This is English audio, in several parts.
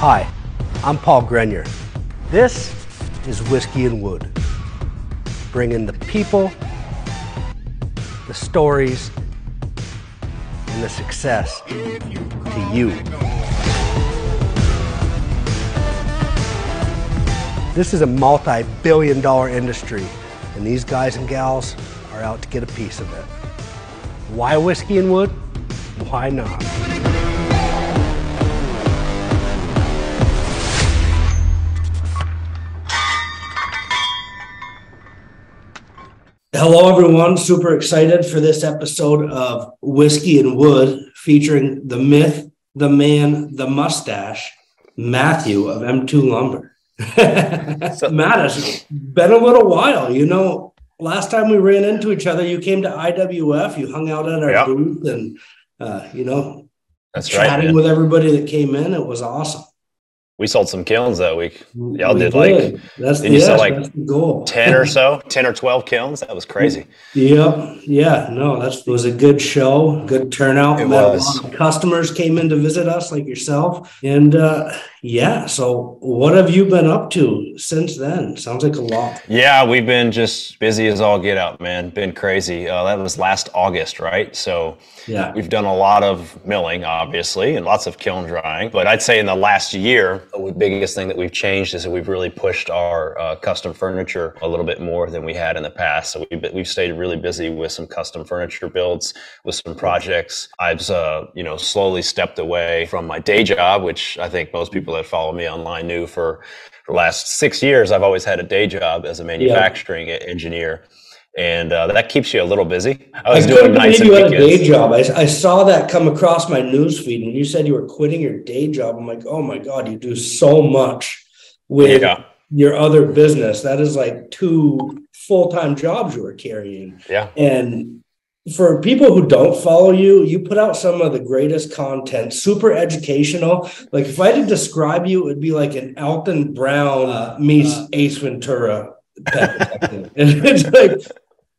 Hi, I'm Paul Grenier. This is Whiskey and Wood, bringing the people, the stories, and the success to you. This is a multi billion dollar industry, and these guys and gals are out to get a piece of it. Why whiskey and wood? Why not? Hello, everyone. Super excited for this episode of Whiskey and Wood featuring the myth, the man, the mustache, Matthew of M2 Lumber. Matt, it's been a little while. You know, last time we ran into each other, you came to IWF, you hung out at our Yep. booth, and, uh, you know, That's chatting man. with everybody that came in. It was awesome. We sold some kilns that week. Y'all We did, like, that's, didn't you sell, like, that's the goal. 10 or so, 10 or 12 kilns. That was crazy. Yep. Yeah. No, that's it was a good show, good turnout. It was. customers came in to visit us, like yourself, and uh, yeah. So, what have you been up to since then? Sounds like a lot. Yeah, we've been just busy as all get out, man. Been crazy. Uh, that was last August, right? So Yeah. we've done a lot of milling, obviously, and lots of kiln drying. But I'd say in the last year, the biggest thing that we've changed is that we've really pushed our uh, custom furniture a little bit more than we had in the past. So we've, we've stayed really busy with some custom furniture builds, with some projects. I've, uh, you know, slowly stepped away from my day job, which I think most people that follow me online knew for the last six years. I've always had a day job as a manufacturing e- engineer. And uh, that keeps you a little busy. I was I doing couldn't nights and you had a day job. I, I saw that come across my news feed, and you said you were quitting your day job. I'm like, oh my god, you do so much with Yeah. your other business. That is like two full time jobs you were carrying. Yeah. And for people who don't follow you, you put out some of the greatest content, super educational. Like if I had to describe you, it would be like an Alton Brown uh, meets Ace Ventura. And it's like,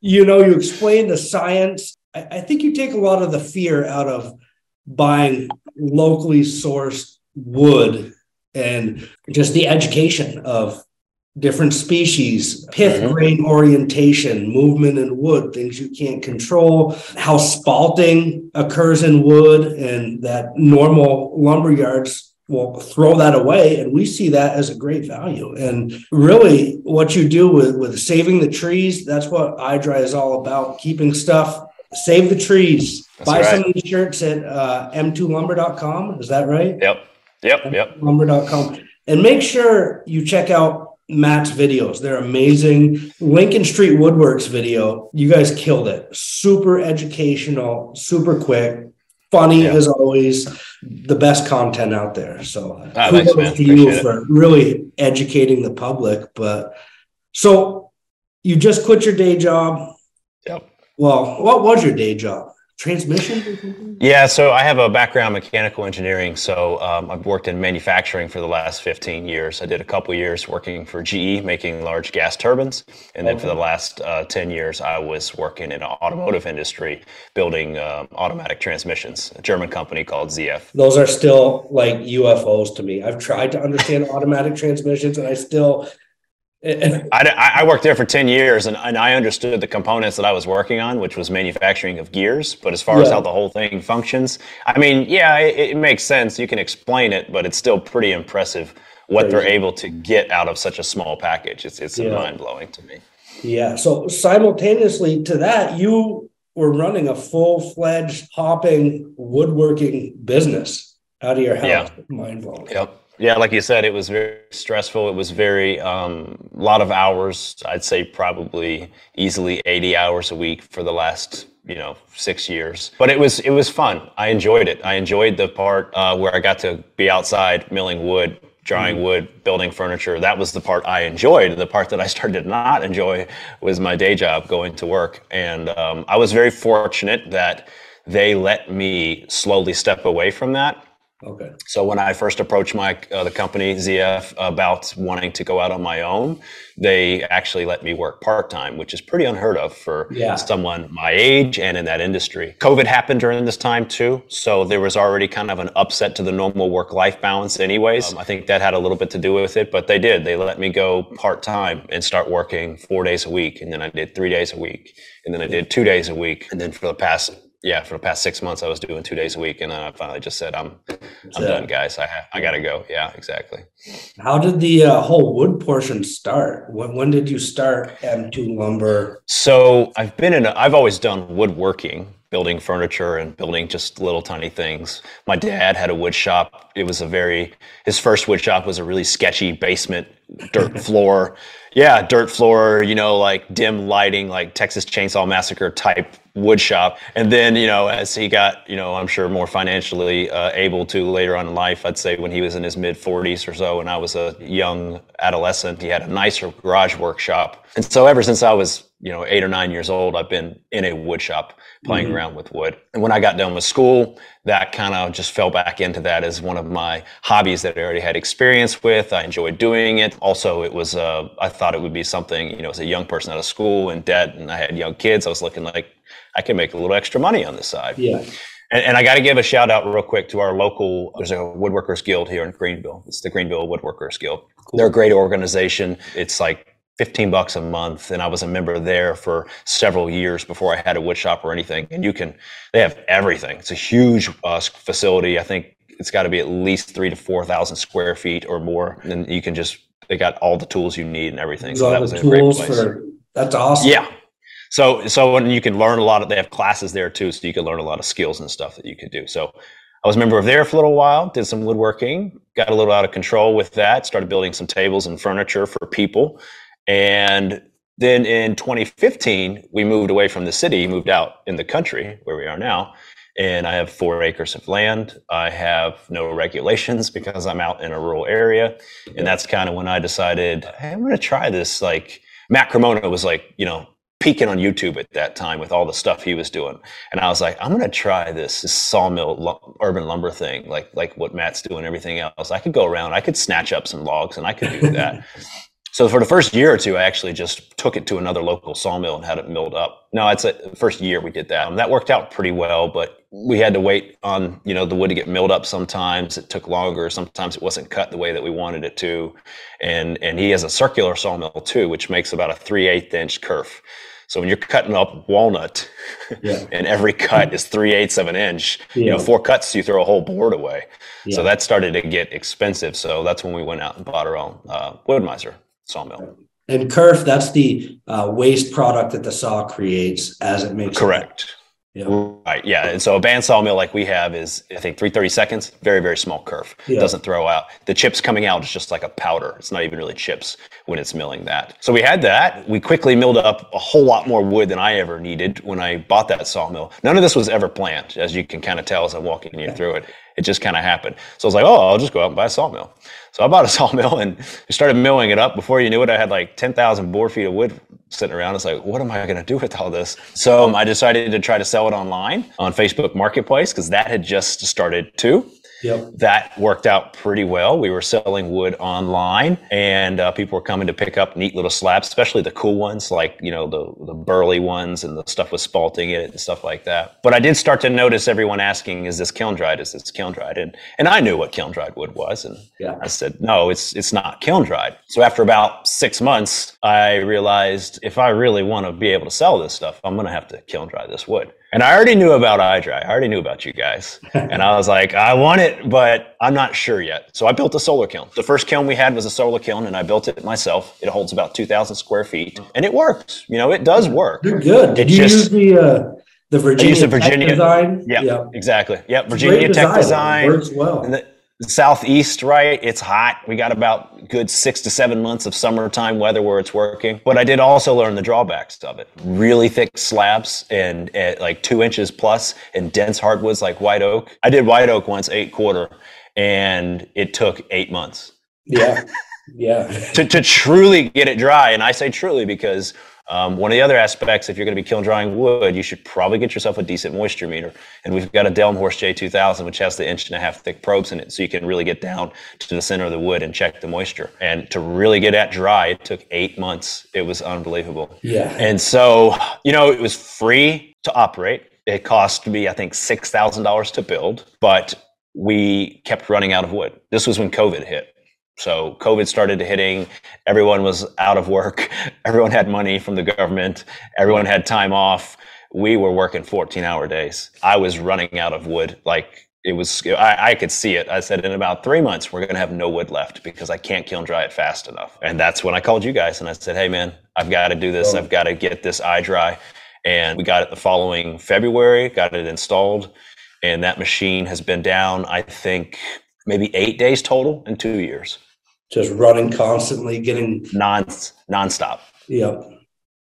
you know, you explain the science. I, I think you take a lot of the fear out of buying locally sourced wood and just the education of different species, pith Mhm. grain orientation, movement in wood, things you can't control, how spalting occurs in wood, and that normal lumber yards will throw that away. And we see that as a great value. And really, what you do with, with saving the trees, that's what iDry is all about keeping stuff. Save the trees. That's Buy some of these shirts at uh, m2lumber.com. Is that right? Yep. Yep. Yep. lumber.com and make sure you check out Matt's videos. They're amazing. Lincoln Street Woodworks video, you guys killed it. Super educational, super quick, funny Yeah. as always. The best content out there. So Ah, thanks, man. to you Appreciate it. for really educating the public. But so you just quit your day job. Yep. Well, what was your day job? Transmission? Yeah, so I have a background in mechanical engineering. So um, I've worked in manufacturing for the last 15 years. I did a couple years working for GE, making large gas turbines, and then for the last uh, 10 years, I was working in the automotive industry, building um, automatic transmissions. A German company called ZF. those are still like UFOs to me. I've tried to understand automatic transmissions, and I still. I, I I worked there for 10 years and, and I understood the components that I was working on, which was manufacturing of gears. But as far as how the whole thing functions, I mean, yeah, it, it makes sense. You can explain it, but it's still pretty impressive what they're able to get out of such a small package. It's, it's Yeah. mind blowing to me. Yeah. So simultaneously to that, you were running a full fledged hopping woodworking business out of your house. Yeah. Mind blowing. Yep. Yeah, like you said, it was very stressful. It was very um, a lot of hours. I'd say probably easily 80 hours a week for the last you know six years. But it was it was fun. I enjoyed it. I enjoyed the part uh, where I got to be outside milling wood, drying wood, building furniture. That was the part I enjoyed. The part that I started to not enjoy was my day job, going to work. And um, I was very fortunate that they let me slowly step away from that Okay. So when I first approached my uh, the company ZF about wanting to go out on my own, they actually let me work part time, which is pretty unheard of for yeah. someone my age and in that industry. COVID happened during this time too, so there was already kind of an upset to the normal work life balance, anyways. Um, I think that had a little bit to do with it, but they did. They let me go part time and start working four days a week, and then I did three days a week, and then I did two days a week, and then for the past yeah, for the past six months, I was doing two days a week, and then I finally just said, "I'm, I'm done, guys. I I gotta go." Yeah, exactly. How did the uh, whole wood portion start? When, when did you start M2 Lumber? So I've been in. A, I've always done woodworking, building furniture and building just little tiny things. My dad had a wood shop. It was a very. His first wood shop was a really sketchy basement, dirt floor. Yeah, dirt floor. You know, like dim lighting, like Texas Chainsaw Massacre type wood shop. And then, you know, as he got, you know, I'm sure more financially uh, able to later on in life, I'd say when he was in his mid 40s or so, and I was a young adolescent, he had a nicer garage workshop. And so ever since I was, you know, eight or nine years old, I've been in a wood shop playing mm-hmm. around with wood. And when I got done with school, that kind of just fell back into that as one of my hobbies that I already had experience with. I enjoyed doing it. Also, it was, uh, I thought it would be something, you know, as a young person out of school and debt, and I had young kids, I was looking like, I can make a little extra money on this side. Yeah. And, and I got to give a shout out real quick to our local, there's a woodworkers guild here in Greenville. It's the Greenville Woodworkers Guild. Cool. They're a great organization. It's like 15 bucks a month. And I was a member there for several years before I had a wood shop or anything. And you can, they have everything. It's a huge uh, facility. I think it's got to be at least three to 4,000 square feet or more. And you can just, they got all the tools you need and everything. So that was a great place. For, that's awesome. Yeah. So so when you can learn a lot of they have classes there too, so you can learn a lot of skills and stuff that you could do. So I was a member of there for a little while, did some woodworking, got a little out of control with that, started building some tables and furniture for people. And then in 2015, we moved away from the city, moved out in the country where we are now. And I have four acres of land. I have no regulations because I'm out in a rural area. And that's kind of when I decided, hey, I'm going to try this. Like, Matt Cremona was like, you know, peeking on YouTube at that time with all the stuff he was doing. And I was like, I'm going to try this, this sawmill urban lumber thing, like, like what Matt's doing, everything else. I could go around, I could snatch up some logs and I could do that. so for the first year or two, I actually just took it to another local sawmill and had it milled up. No, it's the first year we did that. Um, that worked out pretty well, but we had to wait on, you know, the wood to get milled up sometimes. It took longer. Sometimes it wasn't cut the way that we wanted it to. And, and he has a circular sawmill too, which makes about a 3 8 inch kerf. So when you're cutting up walnut, yeah. and every cut is three eighths of an inch, yeah. you know, four cuts, you throw a whole board away. Yeah. So that started to get expensive. So that's when we went out and bought our own uh, Wood-Mizer sawmill. And kerf, that's the uh, waste product that the saw creates as it makes. Correct. It. Yeah. Right. Yeah. And so a bandsaw mill like we have is, I think, 330 seconds, very, very small kerf. Yeah. Doesn't throw out. The chips coming out is just like a powder. It's not even really chips when it's milling that. So we had that. We quickly milled up a whole lot more wood than I ever needed when I bought that sawmill. None of this was ever planned, as you can kind of tell as I'm walking you through it. It just kind of happened. So I was like, oh, I'll just go out and buy a sawmill. So I bought a sawmill and started milling it up. Before you knew it, I had like 10,000 board feet of wood sitting around. It's like, what am I going to do with all this? So um, I decided to try to sell it online on Facebook Marketplace because that had just started too. Yep. That worked out pretty well. We were selling wood online, and uh, people were coming to pick up neat little slabs, especially the cool ones, like you know the the burly ones and the stuff with spalting it and stuff like that. But I did start to notice everyone asking, "Is this kiln dried? Is this kiln dried?" And and I knew what kiln dried wood was, and yeah. I said, "No, it's it's not kiln dried." So after about six months, I realized if I really want to be able to sell this stuff, I'm going to have to kiln dry this wood. And I already knew about iDry. I already knew about you guys. and I was like, I want it, but I'm not sure yet. So I built a solar kiln. The first kiln we had was a solar kiln, and I built it myself. It holds about 2,000 square feet, and it works. You know, it does work. You're good. Did it you just, use the uh, the Virginia, I used the Virginia Tech design? Yeah, exactly. Yep, Virginia Tech design. design. Works well southeast, right? It's hot. We got about good six to seven months of summertime weather where it's working. But I did also learn the drawbacks of it. Really thick slabs and, and like two inches plus and dense hardwoods like white oak. I did white oak once, eight quarter, and it took eight months. Yeah. Yeah. to, to truly get it dry. And I say truly because Um, one of the other aspects, if you're going to be kiln drying wood, you should probably get yourself a decent moisture meter. And we've got a Delmhorst J2000, which has the inch and a half thick probes in it, so you can really get down to the center of the wood and check the moisture. And to really get that dry, it took eight months. It was unbelievable. Yeah. And so, you know, it was free to operate. It cost me, I think, six thousand dollars to build, but we kept running out of wood. This was when COVID hit. So COVID started hitting. Everyone was out of work. Everyone had money from the government. Everyone had time off. We were working 14 hour days. I was running out of wood. Like it was, I, I could see it. I said, in about three months, we're going to have no wood left because I can't kiln dry it fast enough. And that's when I called you guys and I said, hey, man, I've got to do this. Oh. I've got to get this iDry. And we got it the following February, got it installed. And that machine has been down, I think, maybe eight days total in two years just running constantly, getting non nonstop. Yep.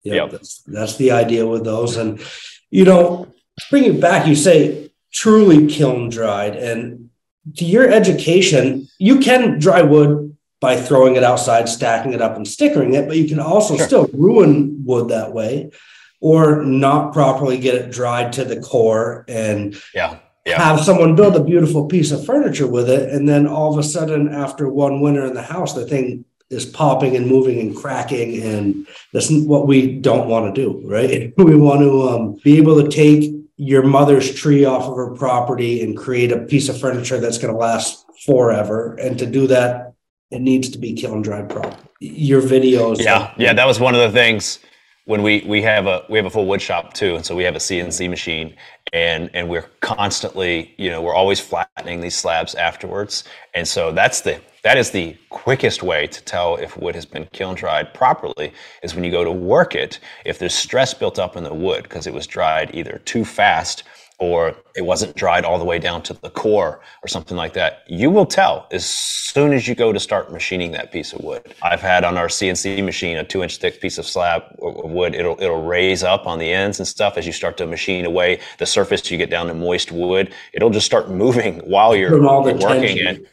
Yep. yep. That's, that's the idea with those. And, you know, bring it back, you say truly kiln dried. And to your education, you can dry wood by throwing it outside, stacking it up, and stickering it, but you can also sure. still ruin wood that way or not properly get it dried to the core and yeah yeah. have someone build a beautiful piece of furniture with it, and then all of a sudden, after one winter in the house, the thing is popping and moving and cracking, and that's what we don't want to do, right? We want to um, be able to take your mother's tree off of her property and create a piece of furniture that's going to last forever, and to do that, it needs to be kiln dried properly. Your videos, yeah, yeah, that was one of the things when we we have a we have a full wood shop too, and so we have a CNC machine, and and we're constantly you know we're always flattening these slabs afterwards, and so that's the that is the quickest way to tell if wood has been kiln dried properly is when you go to work it if there's stress built up in the wood because it was dried either too fast or it wasn't dried all the way down to the core or something like that, you will tell as soon as you go to start machining that piece of wood. I've had on our CNC machine a two inch thick piece of slab of wood. It'll, it'll raise up on the ends and stuff as you start to machine away the surface. You get down to moist wood. It'll just start moving while you're, working it.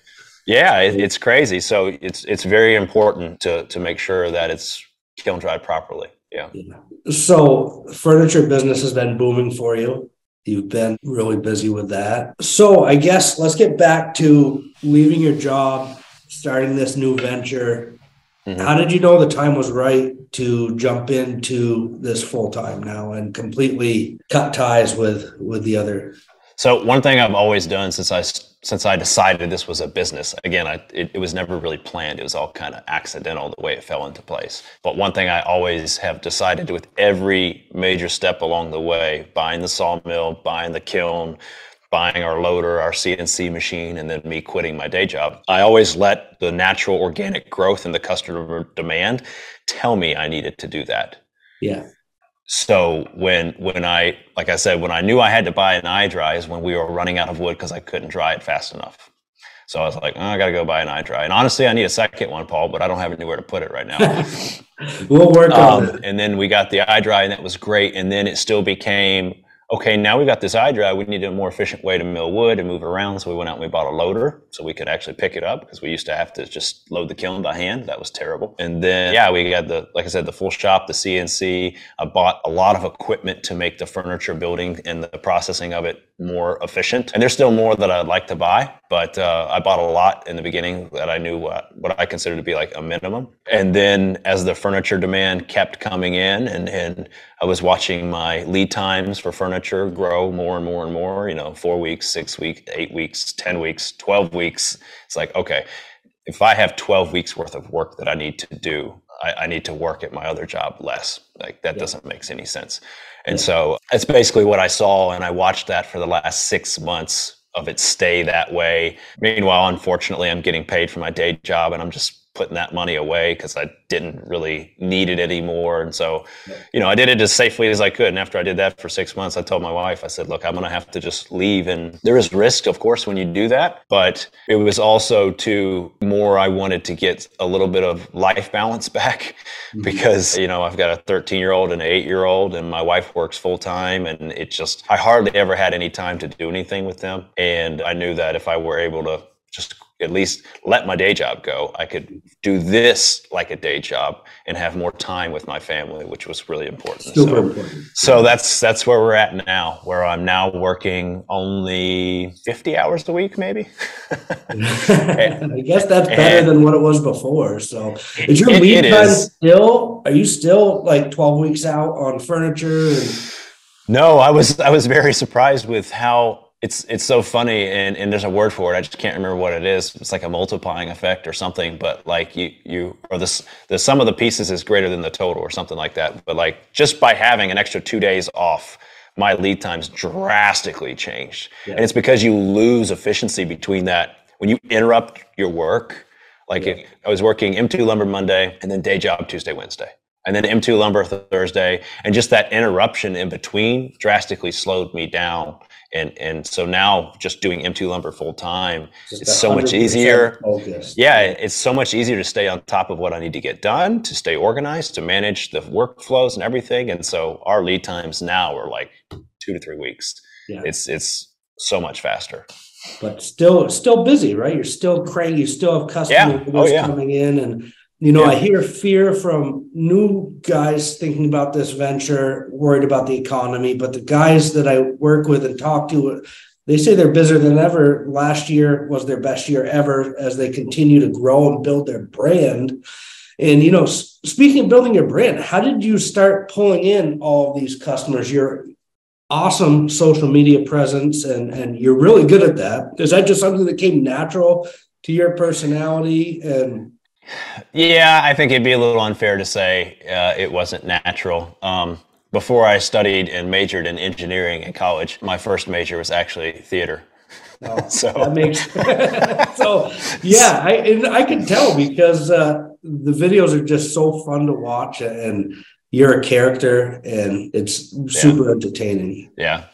Yeah, it, it's crazy. So it's, it's very important to, to make sure that it's kiln dried properly. Yeah. So furniture business has been booming for you You've been really busy with that. So I guess let's get back to leaving your job, starting this new venture. Mm-hmm. How did you know the time was right to jump into this full time now and completely cut ties with with the other? So one thing I've always done since I since I decided this was a business, again, I, it, it, was never really planned. It was all kind of accidental the way it fell into place. But one thing I always have decided with every major step along the way buying the sawmill, buying the kiln, buying our loader, our CNC machine, and then me quitting my day job, I always let the natural organic growth and the customer demand tell me I needed to do that. Yeah so when when I like I said when I knew I had to buy an iDry is when we were running out of wood because I couldn't dry it fast enough. So I was like, oh, I got to go buy an eye iDry. And honestly, I need a second one, Paul, but I don't have anywhere to put it right now. we'll work um, on it. And then we got the eye iDry, and that was great. And then it still became okay, now we got this iDry. We need a more efficient way to mill wood and move around. So we went out and we bought a loader so we could actually pick it up because we used to have to just load the kiln by hand. That was terrible. And then, yeah, we got the, like I said, the full shop, the CNC. I bought a lot of equipment to make the furniture building and the processing of it more efficient. And there's still more that I'd like to buy, but uh, I bought a lot in the beginning that I knew what, what I considered to be like a minimum. And then as the furniture demand kept coming in and, and I was watching my lead times for furniture grow more and more and more, you know, four weeks, six weeks, eight weeks, 10 weeks, 12 weeks. It's like, okay, if I have 12 weeks worth of work that I need to do, I, I need to work at my other job less. Like that yeah. doesn't make any sense. And so that's basically what I saw. And I watched that for the last six months of it stay that way. Meanwhile, unfortunately, I'm getting paid for my day job and I'm just putting that money away because I didn't really need it anymore. And so, you know, I did it as safely as I could. And after I did that for six months, I told my wife, I said, look, I'm going to have to just leave. And there is risk, of course, when you do that. But it was also to more, I wanted to get a little bit of life balance back mm-hmm. because, you know, I've got a 13 year old and an eight year old, and my wife works full time. And it just, I hardly ever had any time to do anything with them. And I knew that if I were able to just at least let my day job go. I could do this like a day job and have more time with my family, which was really important. Super so, important. So that's that's where we're at now, where I'm now working only 50 hours a week, maybe. I guess that's better and, than what it was before. So is your it, lead it time is. still are you still like 12 weeks out on furniture and no, I was I was very surprised with how it's it's so funny and, and there's a word for it. I just can't remember what it is. It's like a multiplying effect or something. But like you you or this the sum of the pieces is greater than the total or something like that. But like just by having an extra two days off, my lead times drastically changed. Yeah. And it's because you lose efficiency between that when you interrupt your work. Like yeah. I was working M2 lumber Monday and then day job Tuesday, Wednesday and then M2 lumber Thursday, and just that interruption in between drastically slowed me down. And and so now just doing M2 lumber full time, it's so much easier. Focused. Yeah, it's so much easier to stay on top of what I need to get done, to stay organized, to manage the workflows and everything. And so our lead times now are like two to three weeks. Yeah. It's it's so much faster but still still busy, right? You're still cranky. You still have customers yeah. oh, yeah. coming in, and you know, yeah. I hear fear from new guys thinking about this venture, worried about the economy, but the guys that I work with and talk to, they say they're busier than ever. Last year was their best year ever as they continue to grow and build their brand. And you know, speaking of building your brand, how did you start pulling in all these customers? Your awesome social media presence, and and you're really good at that. Is that just something that came natural to your personality and yeah, I think it'd be a little unfair to say uh, it wasn't natural. Um, before I studied and majored in engineering in college, my first major was actually theater. Oh, so that makes so yeah, I and I can tell because uh, the videos are just so fun to watch and you're a character and it's super yeah. entertaining. Yeah.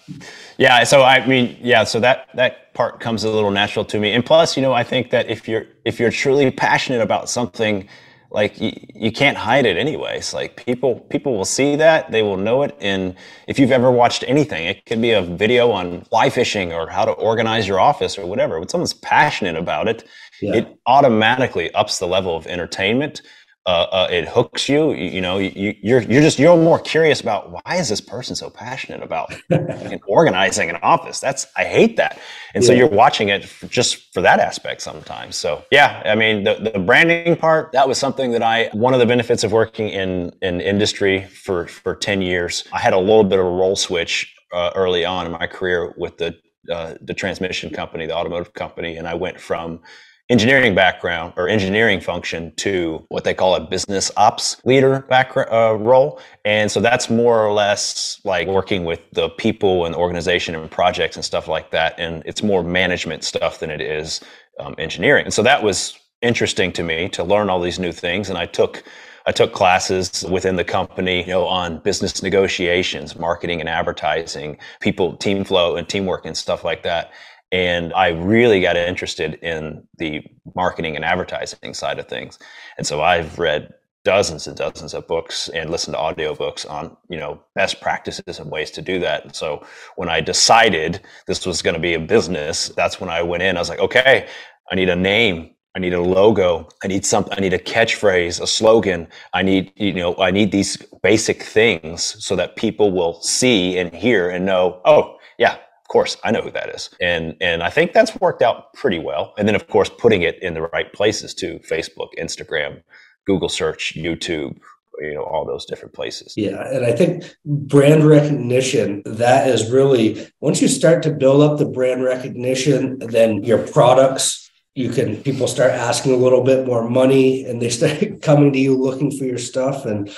Yeah. So I mean, yeah, so that that part comes a little natural to me. And plus, you know, I think that if you're if you're truly passionate about something, like you, you can't hide it anyways. Like people people will see that, they will know it. And if you've ever watched anything, it could be a video on fly fishing or how to organize your office or whatever. When someone's passionate about it, yeah. it automatically ups the level of entertainment uh, uh, it hooks you. you. You, know, you, you're you're just you're more curious about why is this person so passionate about organizing an office? That's I hate that, and yeah. so you're watching it for, just for that aspect sometimes. So yeah, I mean the the branding part that was something that I one of the benefits of working in in industry for for ten years. I had a little bit of a role switch uh, early on in my career with the uh, the transmission company, the automotive company, and I went from engineering background or engineering function to what they call a business ops leader background uh, role. And so that's more or less like working with the people and organization and projects and stuff like that. And it's more management stuff than it is um, engineering. And so that was interesting to me to learn all these new things. And i took I took classes within the company, you know, on business negotiations, marketing and advertising, people, team flow and teamwork and stuff like that. And I really got interested in the marketing and advertising side of things. And so I've read dozens and dozens of books and listened to audiobooks on, you know, best practices and ways to do that. And so when I decided this was going to be a business, that's when I went in. I was like, okay, I need a name. I need a logo. I need something. I need a catchphrase, a slogan. I need, you know, I need these basic things so that people will see and hear and know, oh, yeah, course, I know who that is. And and I think that's worked out pretty well. And then of course putting it in the right places too, Facebook, Instagram, Google search, YouTube, you know, all those different places. Yeah. And I think brand recognition, that is really once you start to build up the brand recognition, then your products you can people start asking a little bit more money and they start coming to you looking for your stuff and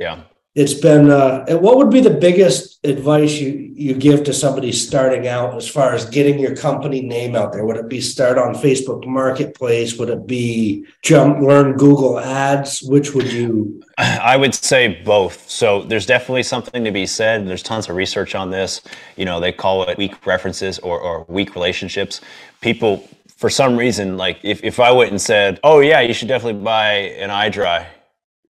yeah it's been uh, what would be the biggest advice you you give to somebody starting out as far as getting your company name out there? Would it be start on facebook marketplace? Would it be jump learn google ads? Which would you? I would say both. So there's definitely something to be said. There's tons of research on this. You know they call it weak references or, or weak relationships. People for some reason like if, if i went and said oh yeah you should definitely buy an iDry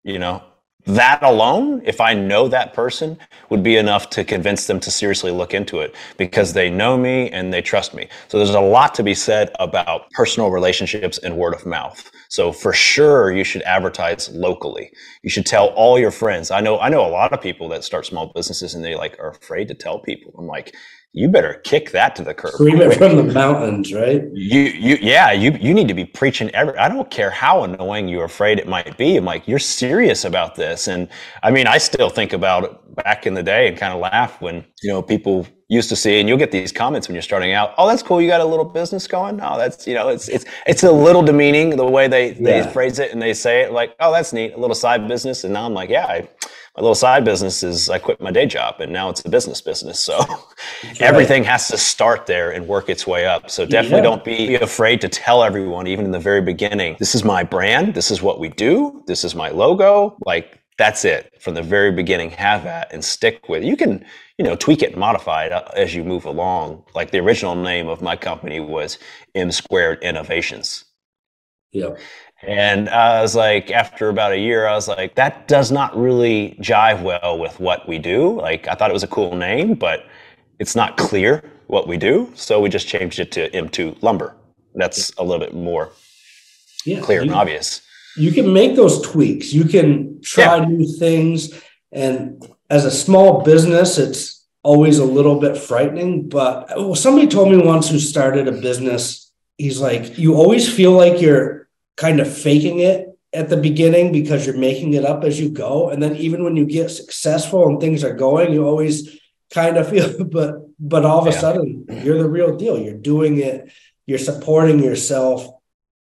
you know that alone, if I know that person, would be enough to convince them to seriously look into it because they know me and they trust me. So there's a lot to be said about personal relationships and word of mouth. So for sure, you should advertise locally. You should tell all your friends. I know, I know a lot of people that start small businesses and they like are afraid to tell people. I'm like, you better kick that to the curb. Scream it from the mountains, right? You, you, yeah, you, you need to be preaching every. I don't care how annoying you're afraid it might be. I'm like, you're serious about this, and I mean, I still think about it back in the day and kind of laugh when you know people used to see, and you'll get these comments when you're starting out. Oh, that's cool. You got a little business going. Oh, that's you know, it's it's it's a little demeaning the way they they yeah. phrase it and they say it. Like, oh, that's neat, a little side business. And now I'm like, yeah, I my little side business is I quit my day job and now it's a business business. So right. everything has to start there and work its way up. So definitely yeah. don't be afraid to tell everyone, even in the very beginning, this is my brand. This is what we do. This is my logo. Like that's it from the very beginning. Have that and stick with it. You can, you know, tweak it and modify it uh, as you move along. Like the original name of my company was M Squared Innovations. Yeah. And I was like, after about a year, I was like, that does not really jive well with what we do. Like, I thought it was a cool name, but it's not clear what we do. So we just changed it to M2 Lumber. That's a little bit more yeah, clear you, and obvious. You can make those tweaks. You can try yeah. new things. And as a small business, it's always a little bit frightening. But somebody told me once who started a business, he's like, you always feel like you're kind of faking it at the beginning because you're making it up as you go. And then even when you get successful and things are going you always kind of feel but but all of a yeah. sudden you're the real deal. You're doing it. You're supporting yourself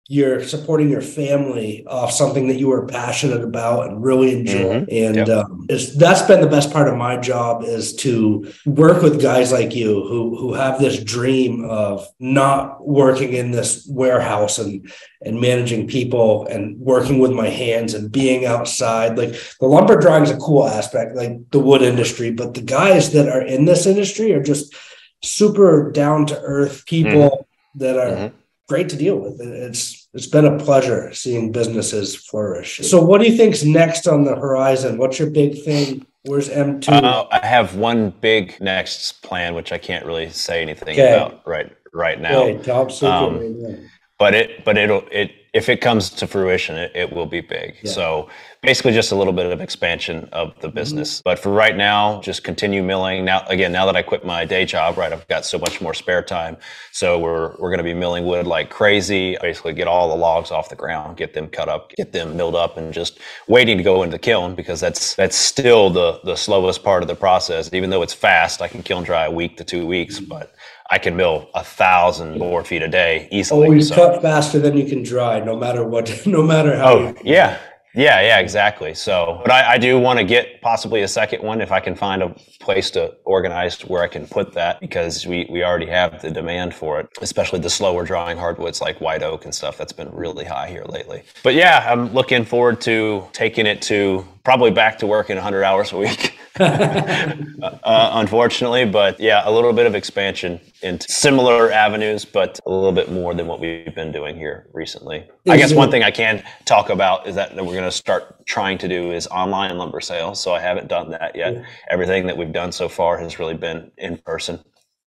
you're supporting your family off something that you were passionate about and really enjoy. Mm-hmm. And yep. um, that's been the best part of my job is to work with guys like you who who have this dream of not working in this warehouse and and managing people and working with my hands and being outside. Like the lumber drawing is a cool aspect, like the wood industry, but the guys that are in this industry are just super down to earth people mm-hmm. that are. Mm-hmm great to deal with. It's it's been a pleasure seeing businesses flourish. So, what do you think's next on the horizon? What's your big thing? Where's M2? Uh, I have one big next plan, which I can't really say anything okay. about right right now. Okay, top secret. Um, but it but it'll it if it comes to fruition, it, it will be big. Yeah. So basically, just a little bit of expansion of the mm-hmm. business. Mm-hmm. But for right now, just continue milling. Now, again, now that I quit my day job, right, I've got so much more spare time. So we're we're going to be milling wood like crazy. Basically, get all the logs off the ground, get them cut up, get them milled up, and just waiting to go into the kiln because that's that's still the the slowest part of the process. Even though it's fast, I can kiln dry a week to two weeks, mm-hmm. but I can mill a thousand board feet a day easily. Oh, you so. cut faster than you can dry, no matter what, no matter how. Oh, yeah. Yeah, yeah, exactly. So, but I, I do want to get possibly a second one if I can find a place to organize where I can put that because we, we already have the demand for it, especially the slower drawing hardwoods like white oak and stuff. That's been really high here lately. But yeah, I'm looking forward to taking it to probably back to working 100 hours a week. uh, unfortunately, but yeah, a little bit of expansion into similar avenues, but a little bit more than what we've been doing here recently. I guess one thing I can talk about is that, that we're going to start trying to do is online lumber sales. So I haven't done that yet. Yeah. Everything that we've done so far has really been in person.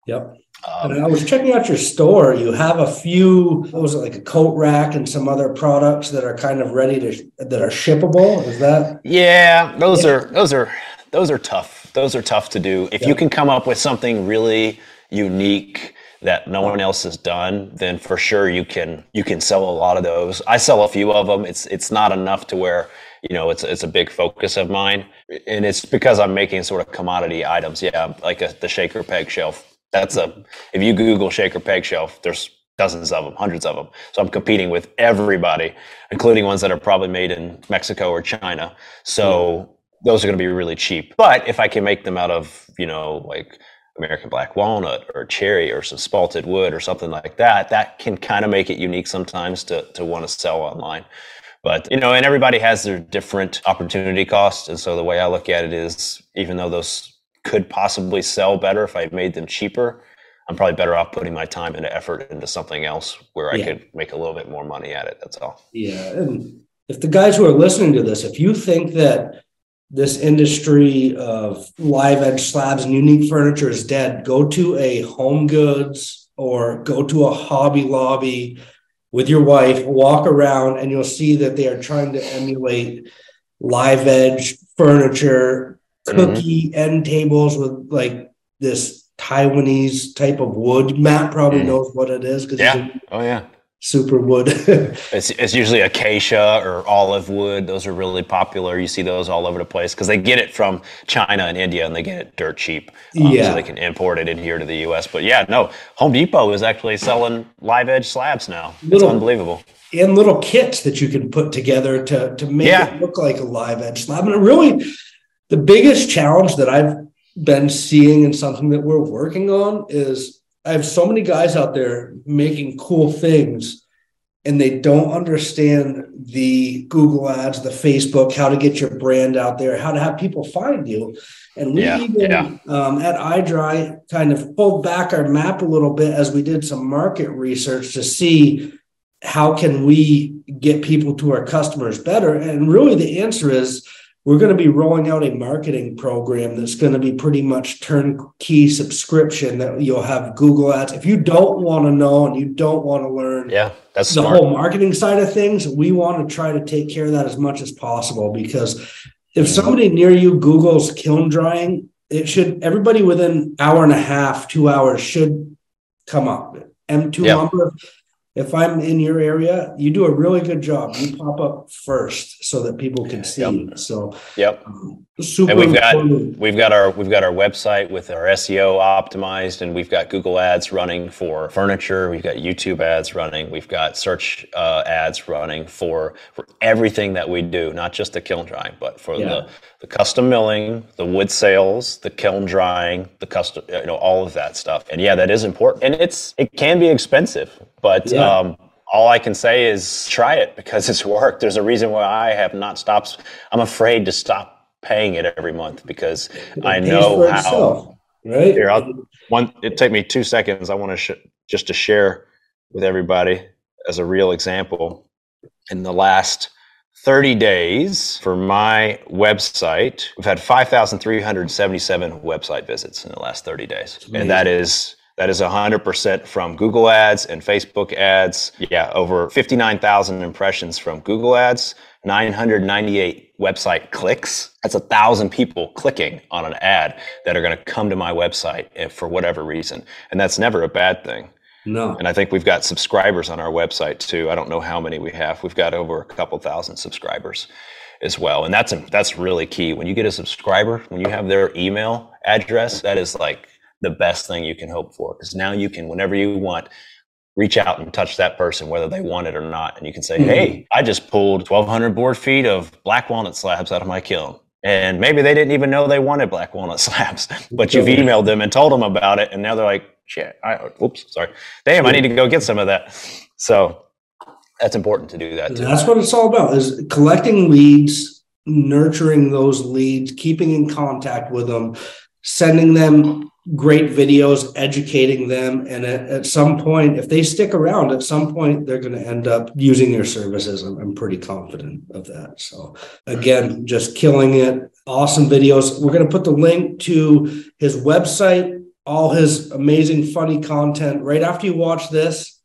Yep. Um, I was checking out your store. You have a few, what was it, like a coat rack and some other products that are kind of ready to that are shippable. Is that? Yeah, those yeah. are those are those are tough. Those are tough to do. If yeah. you can come up with something really unique that no one else has done, then for sure you can you can sell a lot of those. I sell a few of them. It's it's not enough to where you know it's it's a big focus of mine, and it's because I'm making sort of commodity items. Yeah, like a, the shaker peg shelf. That's a if you Google shaker peg shelf, there's dozens of them, hundreds of them. So I'm competing with everybody, including ones that are probably made in Mexico or China. So hmm. Those are going to be really cheap. But if I can make them out of, you know, like American black walnut or cherry or some spalted wood or something like that, that can kind of make it unique sometimes to, to want to sell online. But, you know, and everybody has their different opportunity costs. And so the way I look at it is even though those could possibly sell better if I made them cheaper, I'm probably better off putting my time and effort into something else where I yeah. could make a little bit more money at it. That's all. Yeah. And if the guys who are listening to this, if you think that this industry of live edge slabs and unique furniture is dead, go to a home goods or go to a Hobby Lobby with your wife, walk around, and you'll see that they are trying to emulate live edge furniture, mm-hmm. cookie mm-hmm. end tables with like this Taiwanese type of wood. Matt probably mm. knows what it is because yeah, oh yeah, super wood. it's, it's usually acacia or olive wood. Those are really popular. You see those all over the place because they get it from China and India and they get it dirt cheap. Um, yeah. So they can import it in here to the US. But yeah, no, Home Depot is actually selling live edge slabs now. Little, it's unbelievable. And little kits that you can put together to, to make yeah. it look like a live edge slab. And really, the biggest challenge that I've been seeing and something that we're working on is I have so many guys out there making cool things and they don't understand the Google ads, the Facebook, how to get your brand out there, how to have people find you. And we yeah, even yeah. Um, at iDry kind of pulled back our map a little bit as we did some market research to see how can we get people to our customers better. And really the answer is we're going to be rolling out a marketing program that's going to be pretty much turnkey subscription that you'll have Google ads. If you don't want to know and you don't want to learn yeah, that's the smart. whole marketing side of things, we want to try to take care of that as much as possible because if somebody near you Google's kiln drying, it should everybody within hour and a half, two hours should come up. M2 yep. lumber if I'm in your area, you do a really good job. You pop up first so that people can see. Yep. So, yep. Um, super. And we've got we've got our we've got our website with our SEO optimized, and we've got Google ads running for furniture. We've got YouTube ads running. We've got search uh, ads running for for everything that we do, not just the kiln drying, but for yeah. the the custom milling, the wood sales, the kiln drying, the custom, you know, all of that stuff. And yeah, that is important, and it's it can be expensive but yeah. um, all I can say is try it because it's worked. There's a reason why I have not stopped. I'm afraid to stop paying it every month because it I know how. Itself, right. Here, I'll, one. It take me two seconds. I want to sh- just to share with everybody as a real example. In the last 30 days for my website, we've had 5,377 website visits in the last 30 days, and that is that is 100% from Google Ads and Facebook ads. Yeah, over 59,000 impressions from Google Ads, 998 website clicks. That's a thousand people clicking on an ad that are going to come to my website if, for whatever reason. And that's never a bad thing. No. And I think we've got subscribers on our website too. I don't know how many we have. We've got over a couple thousand subscribers as well. And that's that's really key. When you get a subscriber, when you have their email address, that is like the best thing you can hope for because now you can whenever you want reach out and touch that person whether they want it or not and you can say mm-hmm. hey i just pulled 1200 board feet of black walnut slabs out of my kiln and maybe they didn't even know they wanted black walnut slabs but you've emailed them and told them about it and now they're like shit I, oops sorry. Damn i need to go get some of that. So that's important to do that too. that's what it's all about is collecting leads nurturing those leads keeping in contact with them sending them great videos educating them and at, at, some point if they stick around at some point they're going to end up using your services. I'm, I'm, pretty confident of that. So again just killing it. Awesome videos. We're going to put the link to his website all his amazing funny content right after you watch this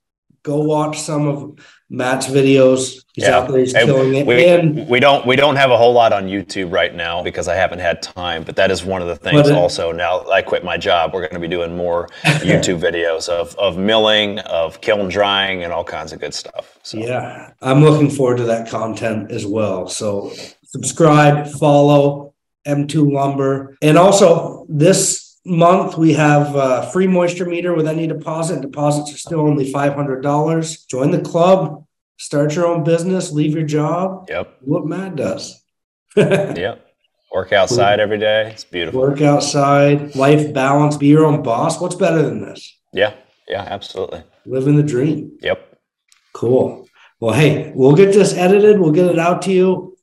go watch some of Matt's videos. He's yeah. out there, he's killing it. We, and we don't we don't have a whole lot on YouTube right now because I haven't had time. But that is one of the things. It, also, now I quit my job, we're going to be doing more YouTube videos of of milling, of kiln drying, and all kinds of good stuff. So. Yeah, I'm looking forward to that content as well. So subscribe, follow M2 Lumber, and also this month we have a free moisture meter with any deposit. Deposits are still only $500. Join the club, start your own business, leave your job. Yep. What Matt does. yep. Work outside every day. It's beautiful. Work outside, life balance, be your own boss. What's better than this? Yeah. Yeah, absolutely. Living the dream. Yep. Cool. Well, hey, we'll get this edited. We'll get it out to you.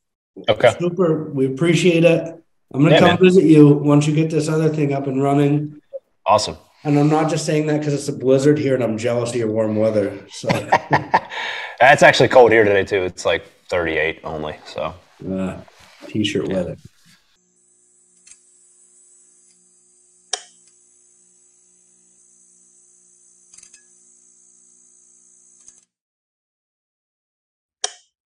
Okay. Super. We appreciate it. I'm gonna yeah, come man. visit you once you get this other thing up and running. Awesome. And I'm not just saying that because it's a blizzard here and I'm jealous of your warm weather. So it's actually cold here today too. It's like 38 only. So uh, t-shirt yeah. weather.